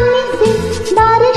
Let me see.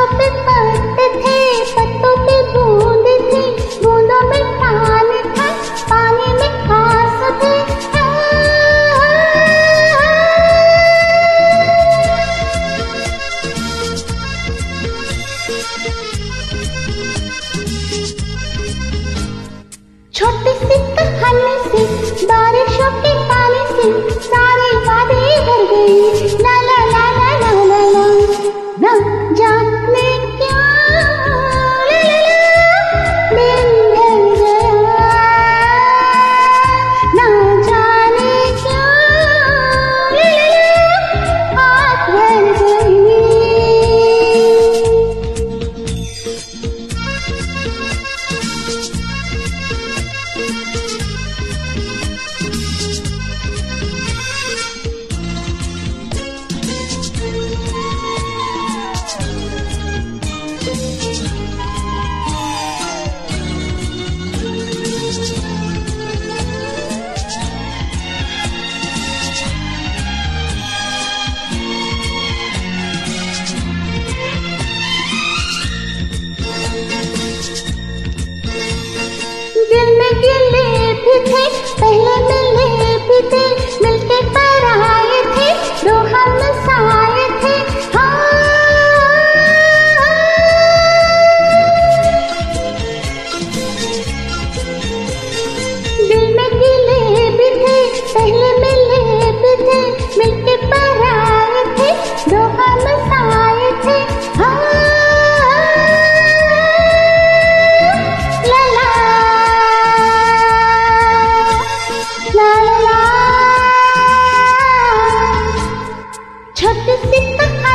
को people भी थे पहले मिले भी थे मिल just in the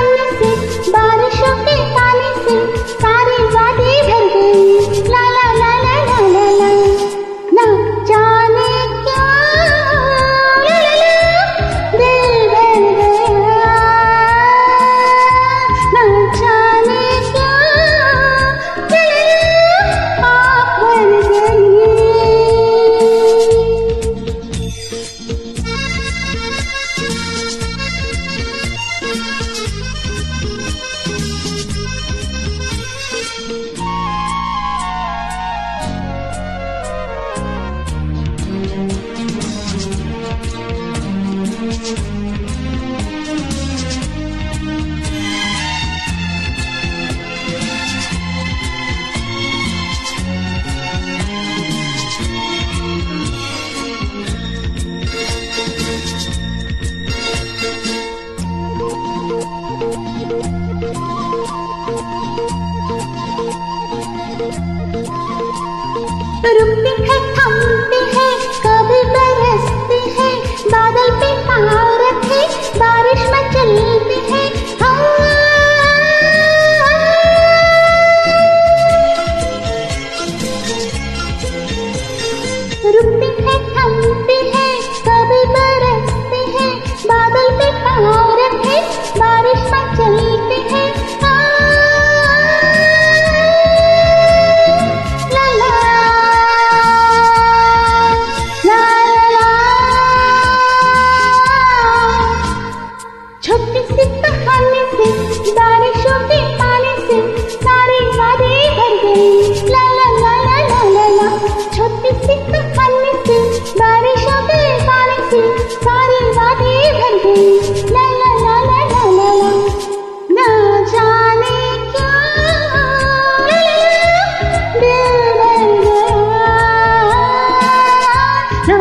Rumbi hai. छोटे से पखाने से बारिशों के पानी से सारे वादे भर गए ला ला ला ला ला ला ला छोटे से पखाने से बारिशों के पानी से सारे वादे भर गए ला ला ला ला ला ला ला ना जाने क्या दिल भर गया ना